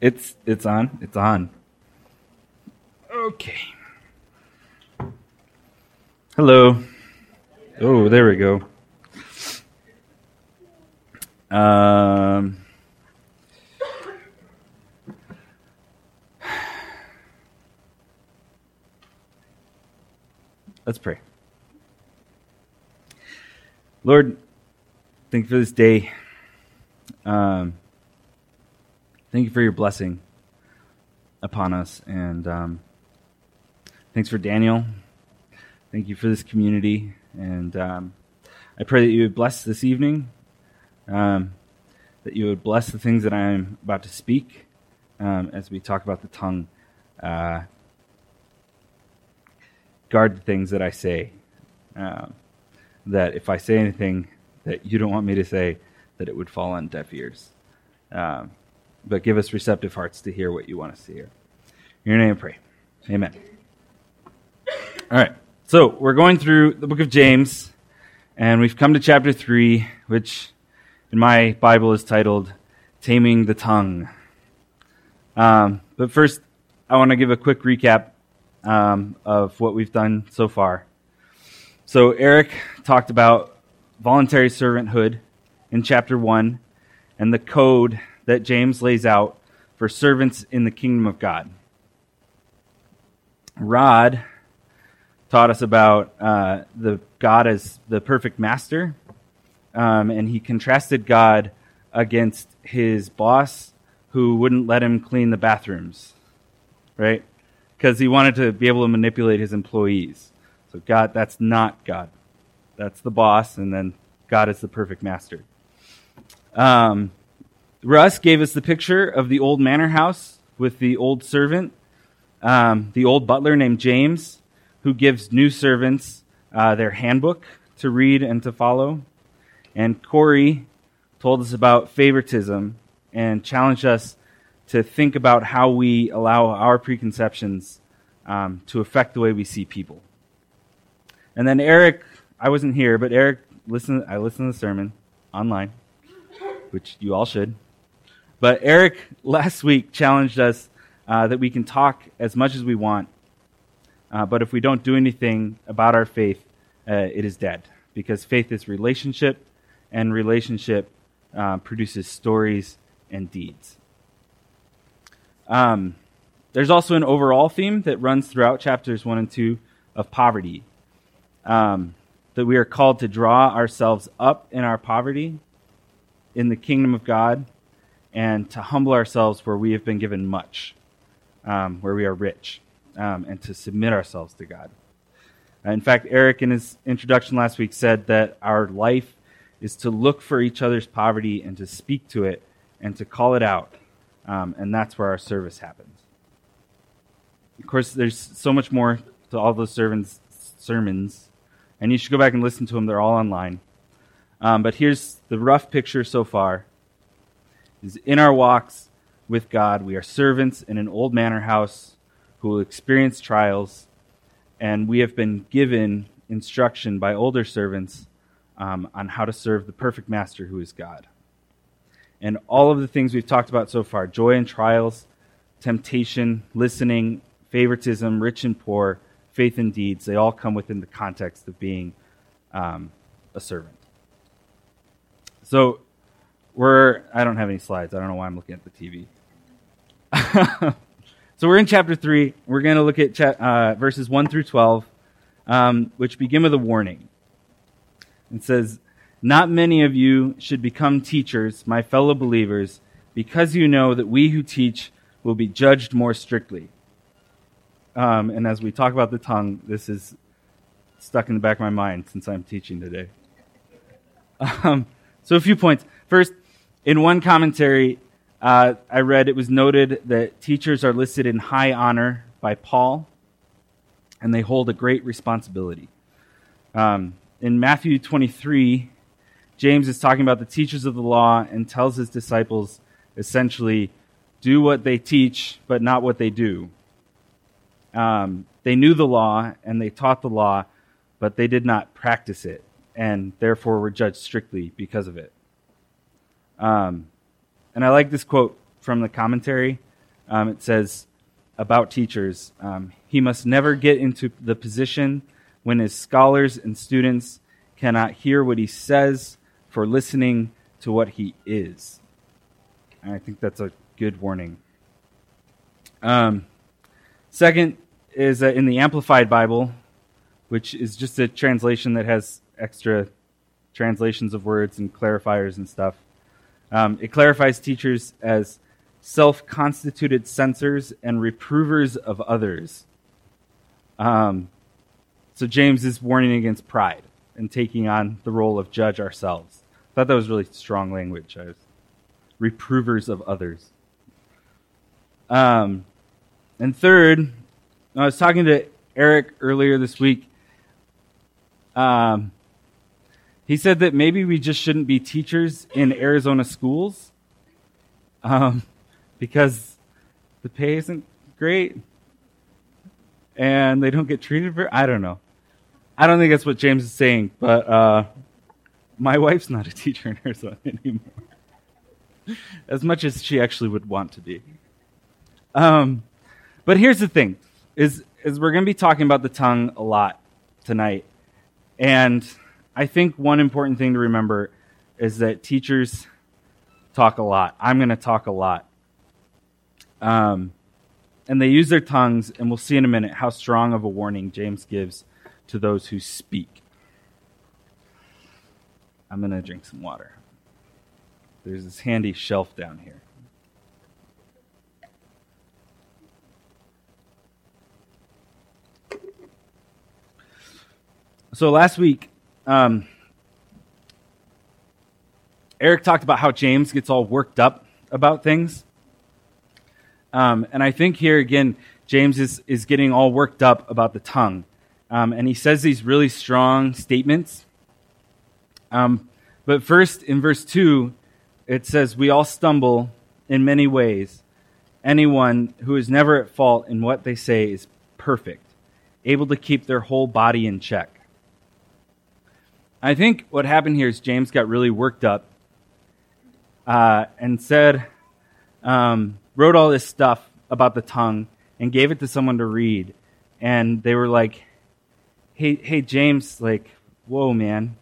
It's it's on. It's on. Okay. Hello. Oh, there we go. Um. Let's pray. Lord, thank you for this day. Um, thank you for your blessing upon us. And um, thanks for Daniel. Thank you for this community. And um, I pray that you would bless this evening, um, that you would bless the things that I'm about to speak um, as we talk about the tongue. Uh, guard the things that I say. Um, that if I say anything that you don't want me to say, that it would fall on deaf ears. Um, but give us receptive hearts to hear what you want us to hear. In your name, I pray. Amen. All right. So we're going through the book of James, and we've come to chapter 3, which in my Bible is titled Taming the Tongue. Um, but first, I want to give a quick recap um, of what we've done so far. So, Eric talked about voluntary servanthood in chapter 1 and the code that James lays out for servants in the kingdom of God. Rod taught us about uh, the God as the perfect master, um, and he contrasted God against his boss who wouldn't let him clean the bathrooms, right? Because he wanted to be able to manipulate his employees. So God, that's not God. That's the boss, and then God is the perfect master. Um, Russ gave us the picture of the old manor house with the old servant, um, the old butler named James, who gives new servants uh, their handbook to read and to follow. And Corey told us about favoritism and challenged us to think about how we allow our preconceptions um, to affect the way we see people. And then Eric, I wasn't here, but Eric listened. I listened to the sermon online, which you all should. But Eric last week challenged us uh, that we can talk as much as we want, uh, but if we don't do anything about our faith, uh, it is dead. Because faith is relationship, and relationship uh, produces stories and deeds. Um, there's also an overall theme that runs throughout chapters 1 and 2 of poverty. Um, that we are called to draw ourselves up in our poverty in the kingdom of God and to humble ourselves where we have been given much, um, where we are rich, um, and to submit ourselves to God. Uh, in fact, Eric, in his introduction last week, said that our life is to look for each other's poverty and to speak to it and to call it out. Um, and that's where our service happens. Of course, there's so much more to all those servants, sermons, and you should go back and listen to them. They're all online. Um, but here's the rough picture so far is in our walks with God, we are servants in an old manor house who will experience trials, and we have been given instruction by older servants um, on how to serve the perfect master who is God. And all of the things we've talked about so far joy and trials, temptation, listening, favoritism, rich and poor, faith and deeds they all come within the context of being um, a servant. So, we're, I don't have any slides. I don't know why I'm looking at the TV. so we're in chapter 3. We're going to look at cha- uh, verses 1 through 12, um, which begin with a warning. It says, Not many of you should become teachers, my fellow believers, because you know that we who teach will be judged more strictly. Um, and as we talk about the tongue, this is stuck in the back of my mind since I'm teaching today. Um, so, a few points. First, in one commentary, uh, I read it was noted that teachers are listed in high honor by Paul, and they hold a great responsibility. Um, in Matthew 23, James is talking about the teachers of the law and tells his disciples essentially, do what they teach, but not what they do. Um, they knew the law and they taught the law, but they did not practice it, and therefore were judged strictly because of it. Um, and I like this quote from the commentary. um, it says about teachers um, he must never get into the position when his scholars and students cannot hear what he says for listening to what he is. And I think that's a good warning. Um, second is uh, in the Amplified Bible, which is just a translation that has extra translations of words and clarifiers and stuff. Um, it clarifies teachers as self constituted censors and reprovers of others. Um, so James is warning against pride and taking on the role of judge ourselves. I thought that was really strong language. I was reprovers of others. Um, and third, I was talking to Eric earlier this week. Um, he said that maybe we just shouldn't be teachers in Arizona schools um, because the pay isn't great and they don't get treated very. I don't know. I don't think that's what James is saying, but uh, my wife's not a teacher in Arizona anymore, as much as she actually would want to be. Um, but here's the thing: is is we're going to be talking about the tongue a lot tonight, and I think one important thing to remember is that teachers talk a lot. I'm going to talk a lot. Um, and they use their tongues, and we'll see in a minute how strong of a warning James gives to those who speak. I'm going to drink some water. There's this handy shelf down here. So last week, um, Eric talked about how James gets all worked up about things. Um, and I think here again, James is, is getting all worked up about the tongue. Um, and he says these really strong statements. Um, but first, in verse 2, it says, We all stumble in many ways. Anyone who is never at fault in what they say is perfect, able to keep their whole body in check. I think what happened here is James got really worked up uh, and said, um, wrote all this stuff about the tongue and gave it to someone to read. And they were like, hey, hey, James, like, whoa, man,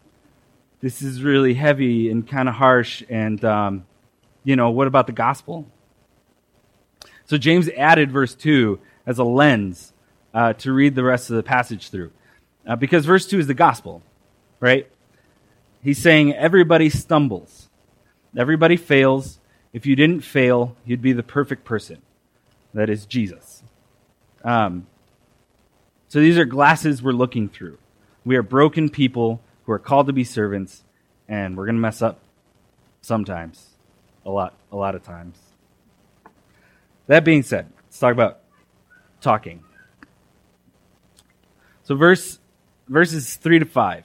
this is really heavy and kind of harsh. And, um, you know, what about the gospel? So James added verse 2 as a lens uh, to read the rest of the passage through. Uh, because verse 2 is the gospel, right? He's saying everybody stumbles, everybody fails. If you didn't fail, you'd be the perfect person. That is Jesus. Um, so these are glasses we're looking through. We are broken people who are called to be servants, and we're going to mess up sometimes, a lot, a lot of times. That being said, let's talk about talking. So verse verses three to five.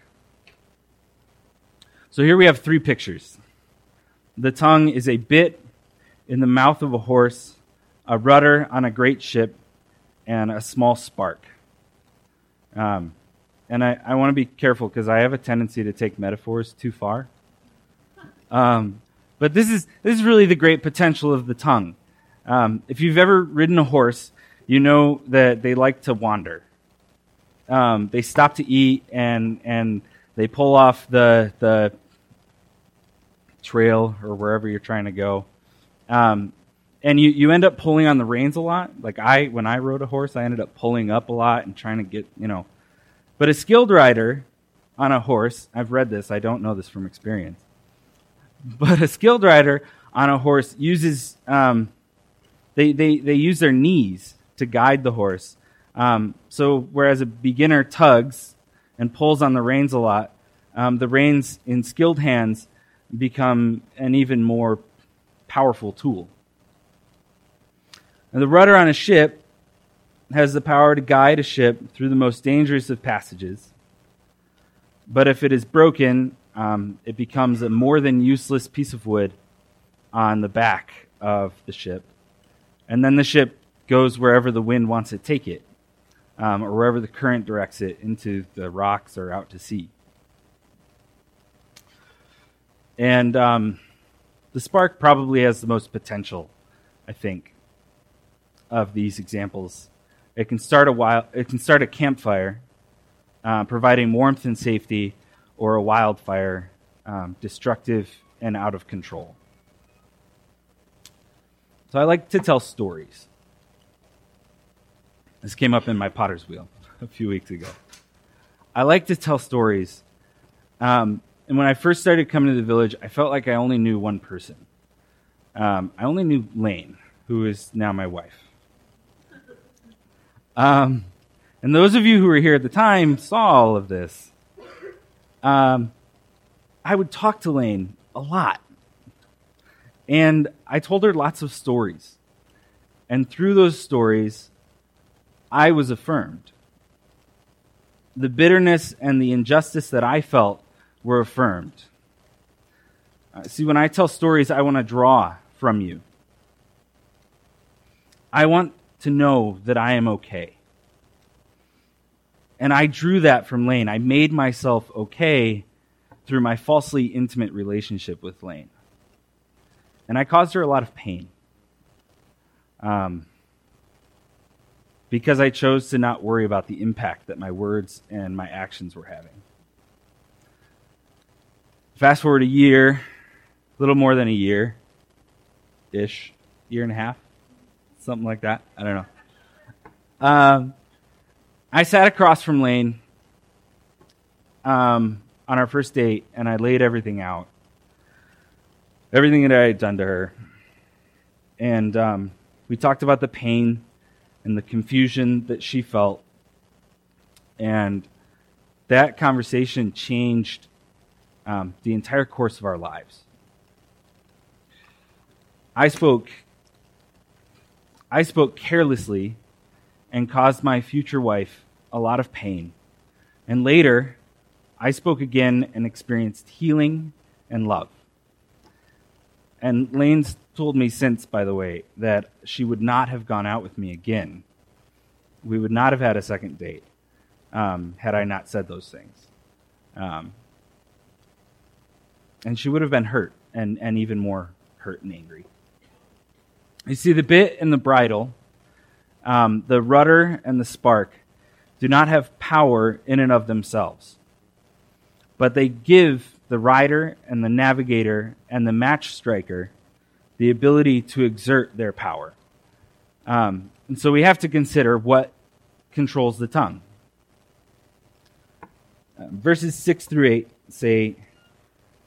So here we have three pictures. The tongue is a bit in the mouth of a horse, a rudder on a great ship, and a small spark. Um, and I, I want to be careful because I have a tendency to take metaphors too far. Um, but this is, this is really the great potential of the tongue. Um, if you've ever ridden a horse, you know that they like to wander. Um, they stop to eat and, and they pull off the, the trail or wherever you're trying to go. Um, and you, you end up pulling on the reins a lot. Like I, when I rode a horse, I ended up pulling up a lot and trying to get, you know. But a skilled rider on a horse, I've read this, I don't know this from experience. But a skilled rider on a horse uses, um, they, they, they use their knees to guide the horse. Um, so whereas a beginner tugs and pulls on the reins a lot, um, the reins in skilled hands become an even more powerful tool. And the rudder on a ship has the power to guide a ship through the most dangerous of passages. But if it is broken, um, it becomes a more than useless piece of wood on the back of the ship. And then the ship goes wherever the wind wants to take it, um, or wherever the current directs it into the rocks or out to sea. And um, the spark probably has the most potential, I think, of these examples. It can start a wild, it can start a campfire, uh, providing warmth and safety, or a wildfire, um, destructive and out of control. So I like to tell stories. This came up in my potter's wheel a few weeks ago. I like to tell stories. Um, and when I first started coming to the village, I felt like I only knew one person. Um, I only knew Lane, who is now my wife. Um, and those of you who were here at the time saw all of this. Um, I would talk to Lane a lot. And I told her lots of stories. And through those stories, I was affirmed. The bitterness and the injustice that I felt were affirmed. Uh, see, when I tell stories, I want to draw from you. I want to know that I am okay. And I drew that from Lane. I made myself okay through my falsely intimate relationship with Lane. And I caused her a lot of pain. Um, because I chose to not worry about the impact that my words and my actions were having. Fast forward a year, a little more than a year ish, year and a half, something like that. I don't know. Um, I sat across from Lane um, on our first date, and I laid everything out, everything that I had done to her, and um, we talked about the pain and the confusion that she felt, and that conversation changed um, the entire course of our lives. I spoke I spoke carelessly and caused my future wife a lot of pain. And later, I spoke again and experienced healing and love. And Lane's told me since, by the way, that she would not have gone out with me again. We would not have had a second date um, had I not said those things. Um, and she would have been hurt and, and even more hurt and angry. You see, the bit and the bridle, um, the rudder and the spark, do not have power in and of themselves, but they give the rider and the navigator and the match striker the ability to exert their power. Um, and so we have to consider what controls the tongue. Uh, verses 6 through 8 say,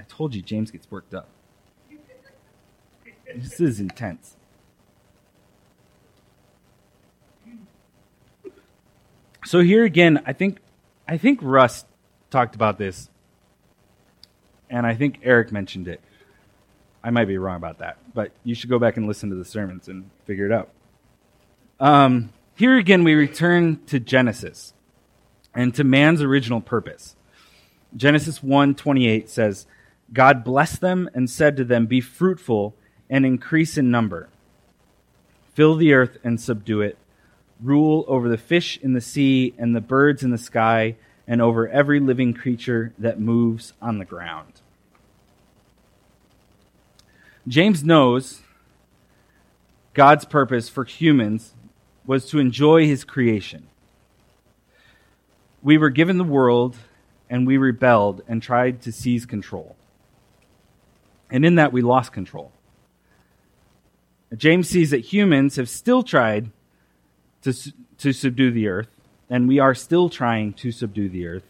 I told you James gets worked up. This is intense. So here again, I think I think Russ talked about this, and I think Eric mentioned it. I might be wrong about that, but you should go back and listen to the sermons and figure it out. Um, here again, we return to Genesis and to man's original purpose. Genesis 1:28 says, God blessed them and said to them, Be fruitful and increase in number. Fill the earth and subdue it. Rule over the fish in the sea and the birds in the sky and over every living creature that moves on the ground. James knows God's purpose for humans was to enjoy his creation. We were given the world and we rebelled and tried to seize control. And in that, we lost control. James sees that humans have still tried to, to subdue the earth, and we are still trying to subdue the earth,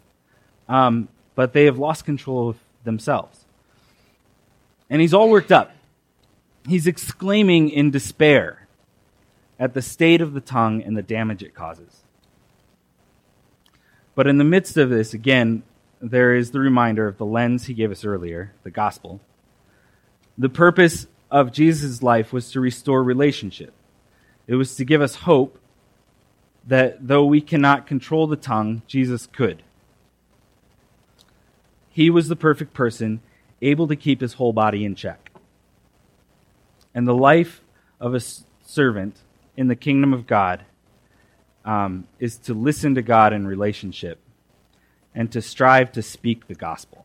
um, but they have lost control of themselves. And he's all worked up. He's exclaiming in despair at the state of the tongue and the damage it causes. But in the midst of this, again, there is the reminder of the lens he gave us earlier, the gospel. The purpose of Jesus' life was to restore relationship. It was to give us hope that though we cannot control the tongue, Jesus could. He was the perfect person, able to keep his whole body in check. And the life of a servant in the kingdom of God um, is to listen to God in relationship and to strive to speak the gospel.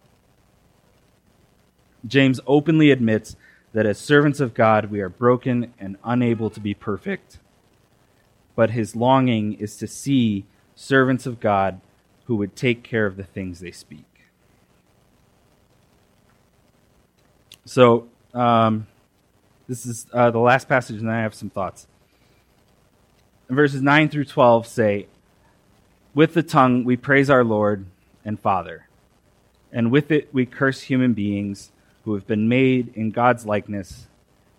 James openly admits that as servants of God, we are broken and unable to be perfect. But his longing is to see servants of God who would take care of the things they speak. So, um, this is uh, the last passage, and I have some thoughts. verses 9 through 12 say, With the tongue we praise our Lord and Father, and with it we curse human beings who have been made in God's likeness.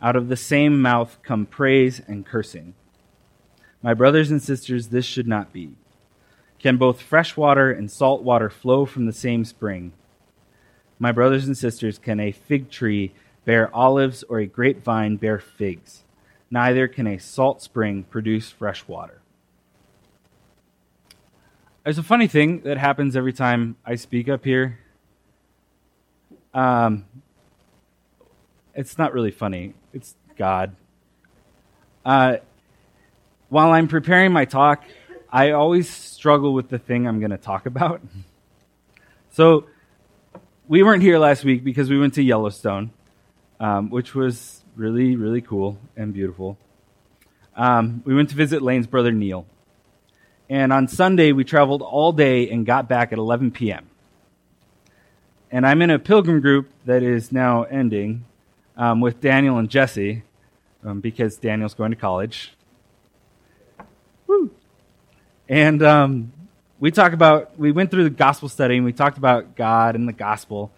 Out of the same mouth come praise and cursing. My brothers and sisters, this should not be. Can both fresh water and salt water flow from the same spring? My brothers and sisters, can a fig tree bear olives or a grapevine bear figs? Neither can a salt spring produce fresh water. There's a funny thing that happens every time I speak up here. Um, it's not really funny. It's God. Uh, while I'm preparing my talk, I always struggle with the thing I'm going to talk about. So, we weren't here last week because we went to Yellowstone, um, which was really, really cool and beautiful. Um, we went to visit Lane's brother Neil. And on Sunday, we traveled all day and got back at 11 p.m. And I'm in a pilgrim group that is now ending um, with Daniel and Jesse um, because Daniel's going to college. Woo! And um, we talk about, we went through the gospel study and we talked about God and the gospel,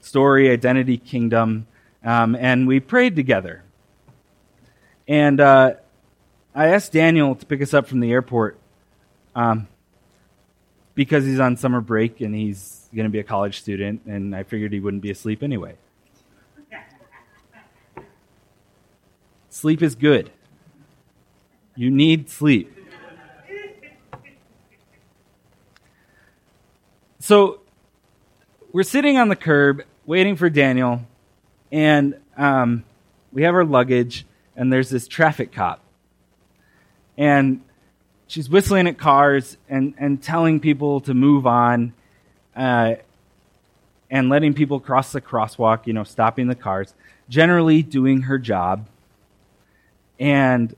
story, identity, kingdom, um, and we prayed together. And uh, I asked Daniel to pick us up from the airport um, because he's on summer break and he's going to be a college student, and I figured he wouldn't be asleep anyway. Sleep is good. You need sleep. So we're sitting on the curb waiting for Daniel, and um, we have our luggage, and there's this traffic cop. And she's whistling at cars and, and telling people to move on uh, and letting people cross the crosswalk, you know, stopping the cars, generally doing her job. And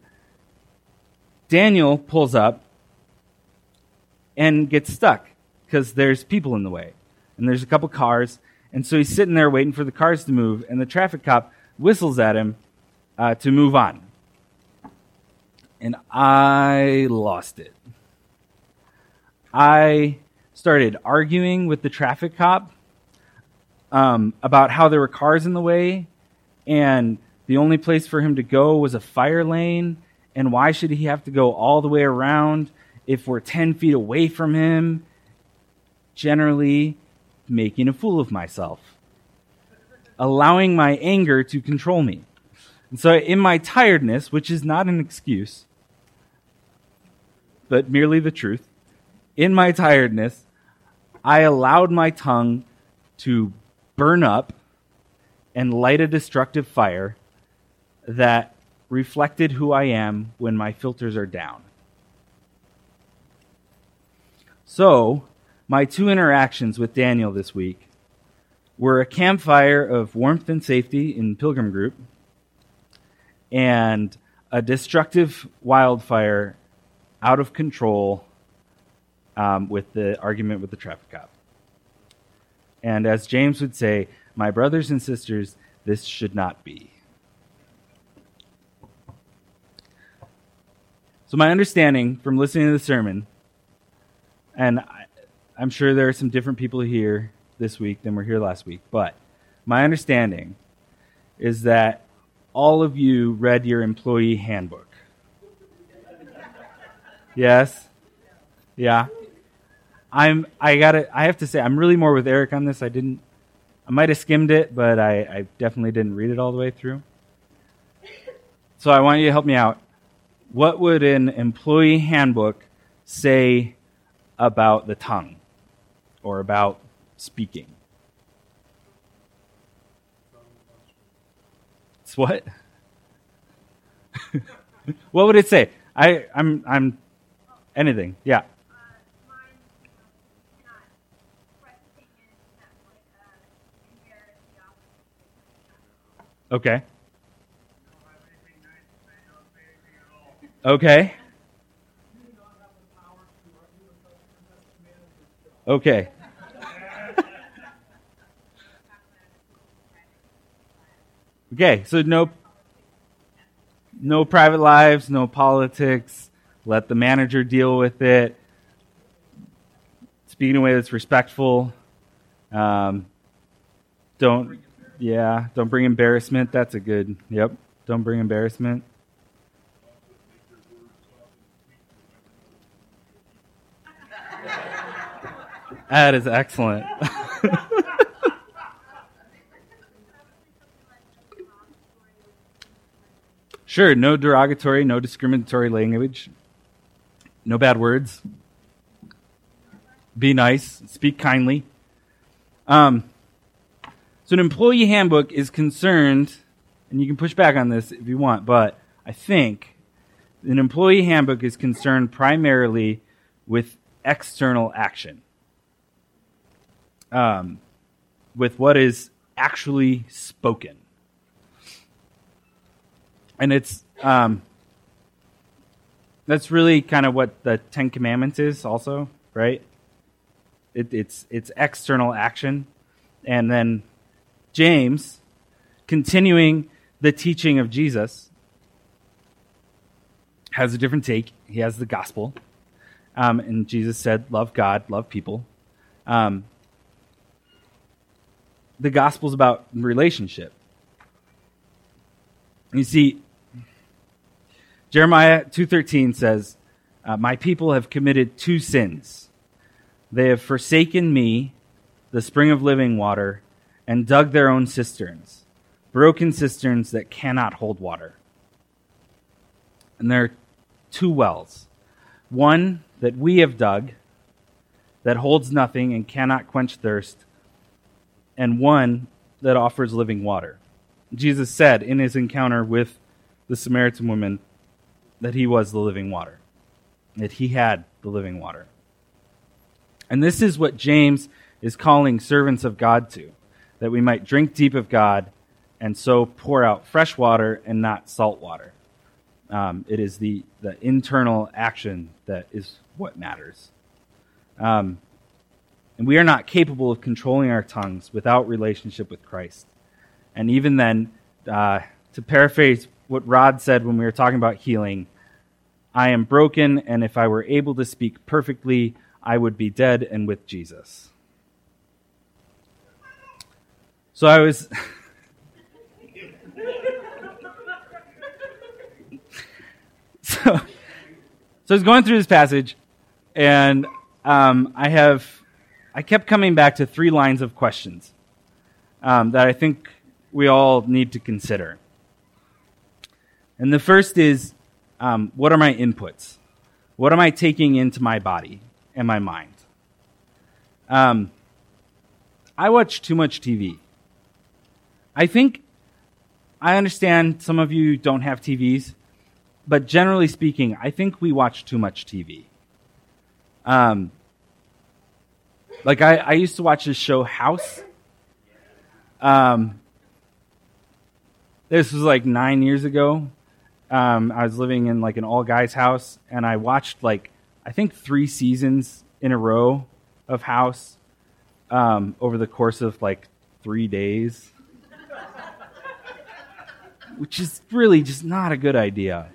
Daniel pulls up and gets stuck because there's people in the way. And there's a couple cars. And so he's sitting there waiting for the cars to move. And the traffic cop whistles at him uh, to move on. And I lost it. I started arguing with the traffic cop um, about how there were cars in the way and the only place for him to go was a fire lane. And why should he have to go all the way around if we're 10 feet away from him? Generally, making a fool of myself, allowing my anger to control me. And so, in my tiredness, which is not an excuse, but merely the truth, in my tiredness, I allowed my tongue to burn up and light a destructive fire that reflected who I am when my filters are down. So, my two interactions with Daniel this week were a campfire of warmth and safety in Pilgrim Group and a destructive wildfire out of control um, with the argument with the traffic cop. And as James would say, my brothers and sisters, this should not be. So, my understanding from listening to the sermon, and I, I'm sure there are some different people here this week than were here last week, but my understanding is that all of you read your employee handbook. Yes? Yeah. I'm I gotta I have to say I'm really more with Eric on this. I didn't I might have skimmed it, but I, I definitely didn't read it all the way through. So I want you to help me out. What would an employee handbook say about the tongue or about speaking? It's what? what would it say? I, I'm, I'm, anything. Yeah. Okay. Okay. Okay. okay, so no no private lives, no politics. Let the manager deal with it. Speak in a way that's respectful. Um, don't, yeah, don't bring embarrassment. That's a good, yep. Don't bring embarrassment. That is excellent. sure, no derogatory, no discriminatory language, no bad words. Be nice, speak kindly. Um, so, an employee handbook is concerned, and you can push back on this if you want, but I think an employee handbook is concerned primarily with external action um, with what is actually spoken. And it's um, that's really kind of what the Ten Commandments is, also, right? It, it's it's external action, and then James, continuing the teaching of Jesus, has a different take. He has the gospel, um, and Jesus said, "Love God, love people." Um, the gospel's about relationship. You see, Jeremiah 2:13 says, uh, "My people have committed two sins. They have forsaken me, the spring of living water, and dug their own cisterns, broken cisterns that cannot hold water." And there are two wells. One that we have dug that holds nothing and cannot quench thirst, and one that offers living water. Jesus said in his encounter with the Samaritan woman that he was the living water, that he had the living water. And this is what James is calling servants of God to, that we might drink deep of God and so pour out fresh water and not salt water. Um, it is the, the internal action that is what matters. Um, and we are not capable of controlling our tongues without relationship with Christ. And even then, uh, to paraphrase what Rod said when we were talking about healing, I am broken, and if I were able to speak perfectly, I would be dead and with Jesus. So I was. so, so I was going through this passage, and um, I have I kept coming back to three lines of questions um, that I think we all need to consider. And the first is um, what are my inputs? What am I taking into my body and my mind? Um, I watch too much TV. I think I understand some of you don't have TVs, but generally speaking, I think we watch too much TV. Um, like I, I used to watch this show House. Um, this was like nine years ago. Um, I was living in like an all guys house, and I watched like I think three seasons in a row of House um, over the course of like three days, which is really just not a good idea.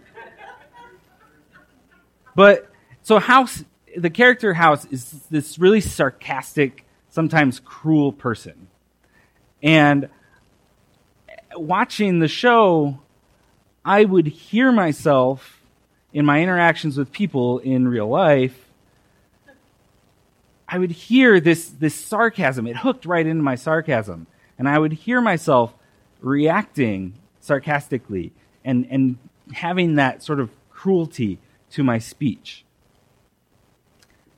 But so House, the character House is this really sarcastic, sometimes cruel person. And watching the show, I would hear myself in my interactions with people in real life. I would hear this, this sarcasm. It hooked right into my sarcasm. And I would hear myself reacting sarcastically and, and having that sort of cruelty to my speech.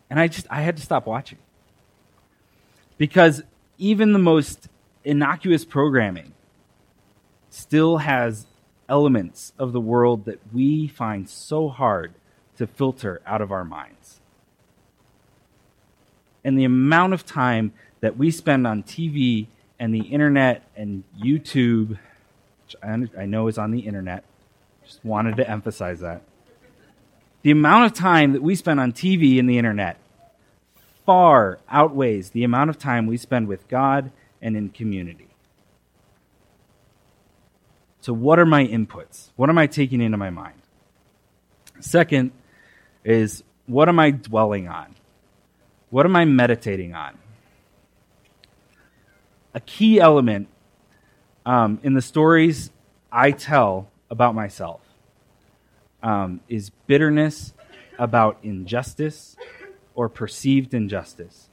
And I just, I had to stop watching. Because even the most innocuous programming still has elements of the world that we find so hard to filter out of our minds. And the amount of time that we spend on TV and the internet and YouTube, which I know is on the internet, just wanted to emphasize that. The amount of time that we spend on TV and the internet far outweighs the amount of time we spend with God and in community. So, what are my inputs? What am I taking into my mind? Second is, what am I dwelling on? What am I meditating on? A key element um, in the stories I tell about myself um, is bitterness about injustice or perceived injustice.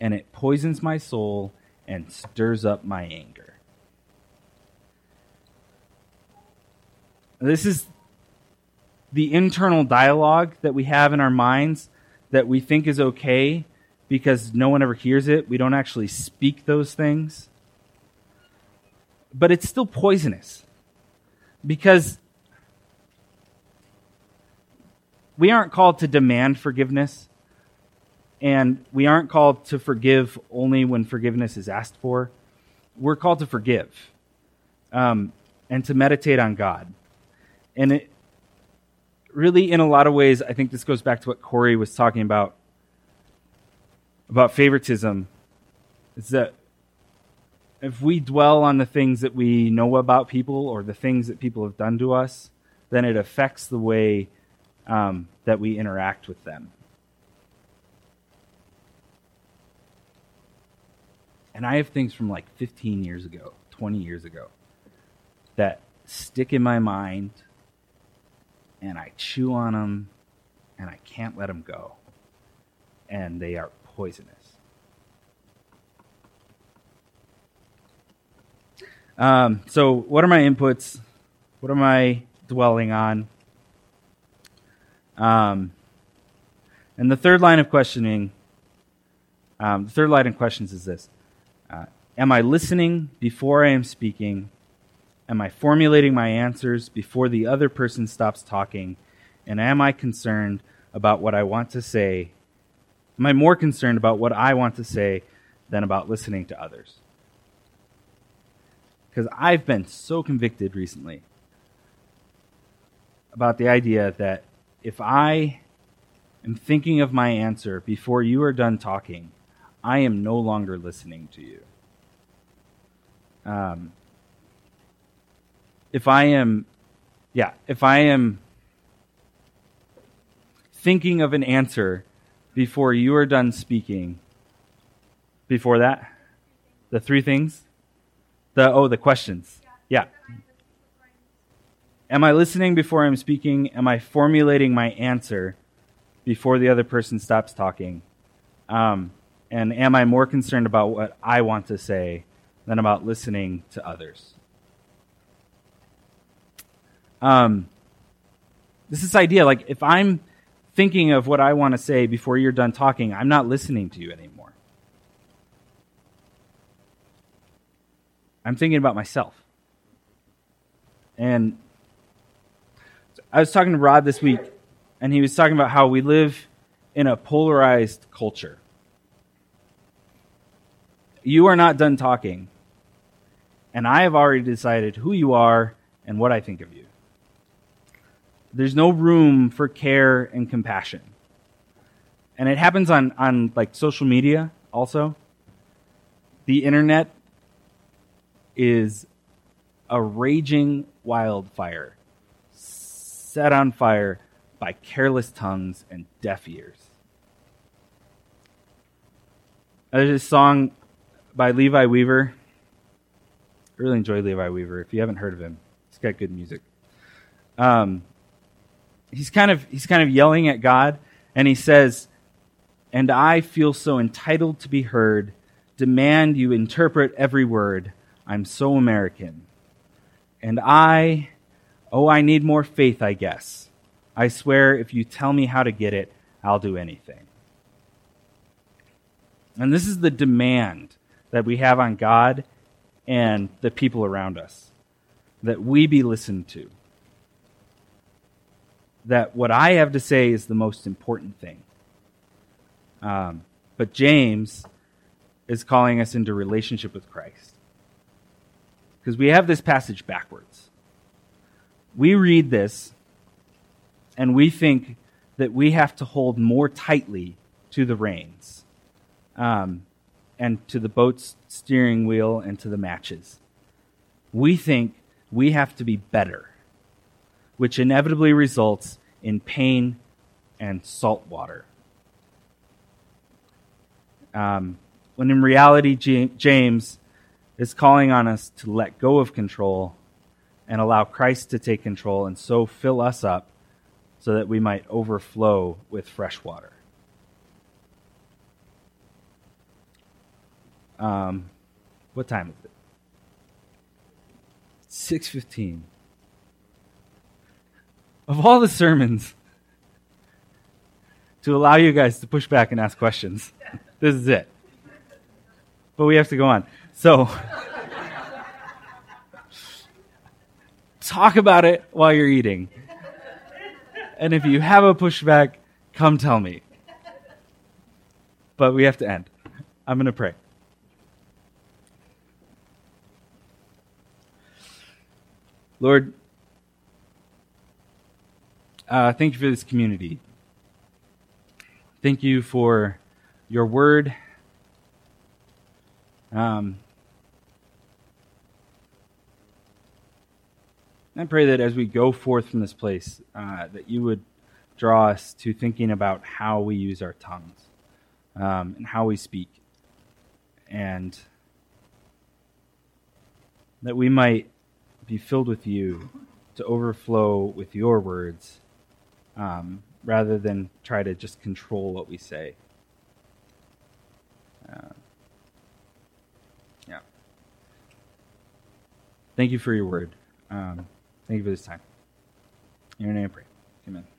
And it poisons my soul and stirs up my anger. This is the internal dialogue that we have in our minds that we think is okay because no one ever hears it. We don't actually speak those things. But it's still poisonous because we aren't called to demand forgiveness, and we aren't called to forgive only when forgiveness is asked for. We're called to forgive um, and to meditate on God. And it really, in a lot of ways, I think this goes back to what Corey was talking about about favoritism. Is that if we dwell on the things that we know about people or the things that people have done to us, then it affects the way um, that we interact with them. And I have things from like 15 years ago, 20 years ago, that stick in my mind, and I chew on them, and I can't let them go. And they are poisonous. Um, so, what are my inputs? What am I dwelling on? Um, and the third line of questioning, um, the third line of questions is this uh, Am I listening before I am speaking? Am I formulating my answers before the other person stops talking? And am I concerned about what I want to say? Am I more concerned about what I want to say than about listening to others? Because I've been so convicted recently about the idea that if I am thinking of my answer before you are done talking, I am no longer listening to you. Um, if I am, yeah, if I am thinking of an answer before you are done speaking, before that, the three things, the oh, the questions, yeah. Am I listening before I'm speaking? Am I formulating my answer before the other person stops talking? Um, and am I more concerned about what I want to say than about listening to others? Um, this is idea like if I'm thinking of what I want to say before you're done talking, I'm not listening to you anymore. I'm thinking about myself. And I was talking to Rod this week, and he was talking about how we live in a polarized culture. You are not done talking, and I have already decided who you are and what I think of you. There's no room for care and compassion. And it happens on, on like social media also. The internet is a raging wildfire set on fire by careless tongues and deaf ears. There's a song by Levi Weaver. I really enjoy Levi Weaver. If you haven't heard of him, he's got good music. Um, he's kind of he's kind of yelling at God, and he says, "And I feel so entitled to be heard. Demand you interpret every word. I'm so American. And I, oh, I need more faith, I guess. I swear, if you tell me how to get it, I'll do anything." And this is the demand that we have on God and the people around us that we be listened to. That what I have to say is the most important thing. Um, but James is calling us into relationship with Christ. Because we have this passage backwards. We read this and we think that we have to hold more tightly to the reins um, and to the boat's steering wheel and to the matches. We think we have to be better, which inevitably results in pain and salt water. Um, when in reality, James is calling on us to let go of control and allow Christ to take control and so fill us up so that we might overflow with fresh water. Um, what time is it? Six fifteen. Of all the sermons to allow you guys to push back and ask questions, this is it. But we have to go on. So, talk about it while you're eating. And if you have a pushback, come tell me. But we have to end. I'm going to pray. Lord, uh, thank you for this community. Thank you for your word. Um, I pray that as we go forth from this place, uh, that you would draw us to thinking about how we use our tongues um, and how we speak, and that we might be filled with you to overflow with your words um, rather than try to just control what we say. Uh, yeah. Thank you for your word. Um, thank you for this time. In your name I pray. Amen.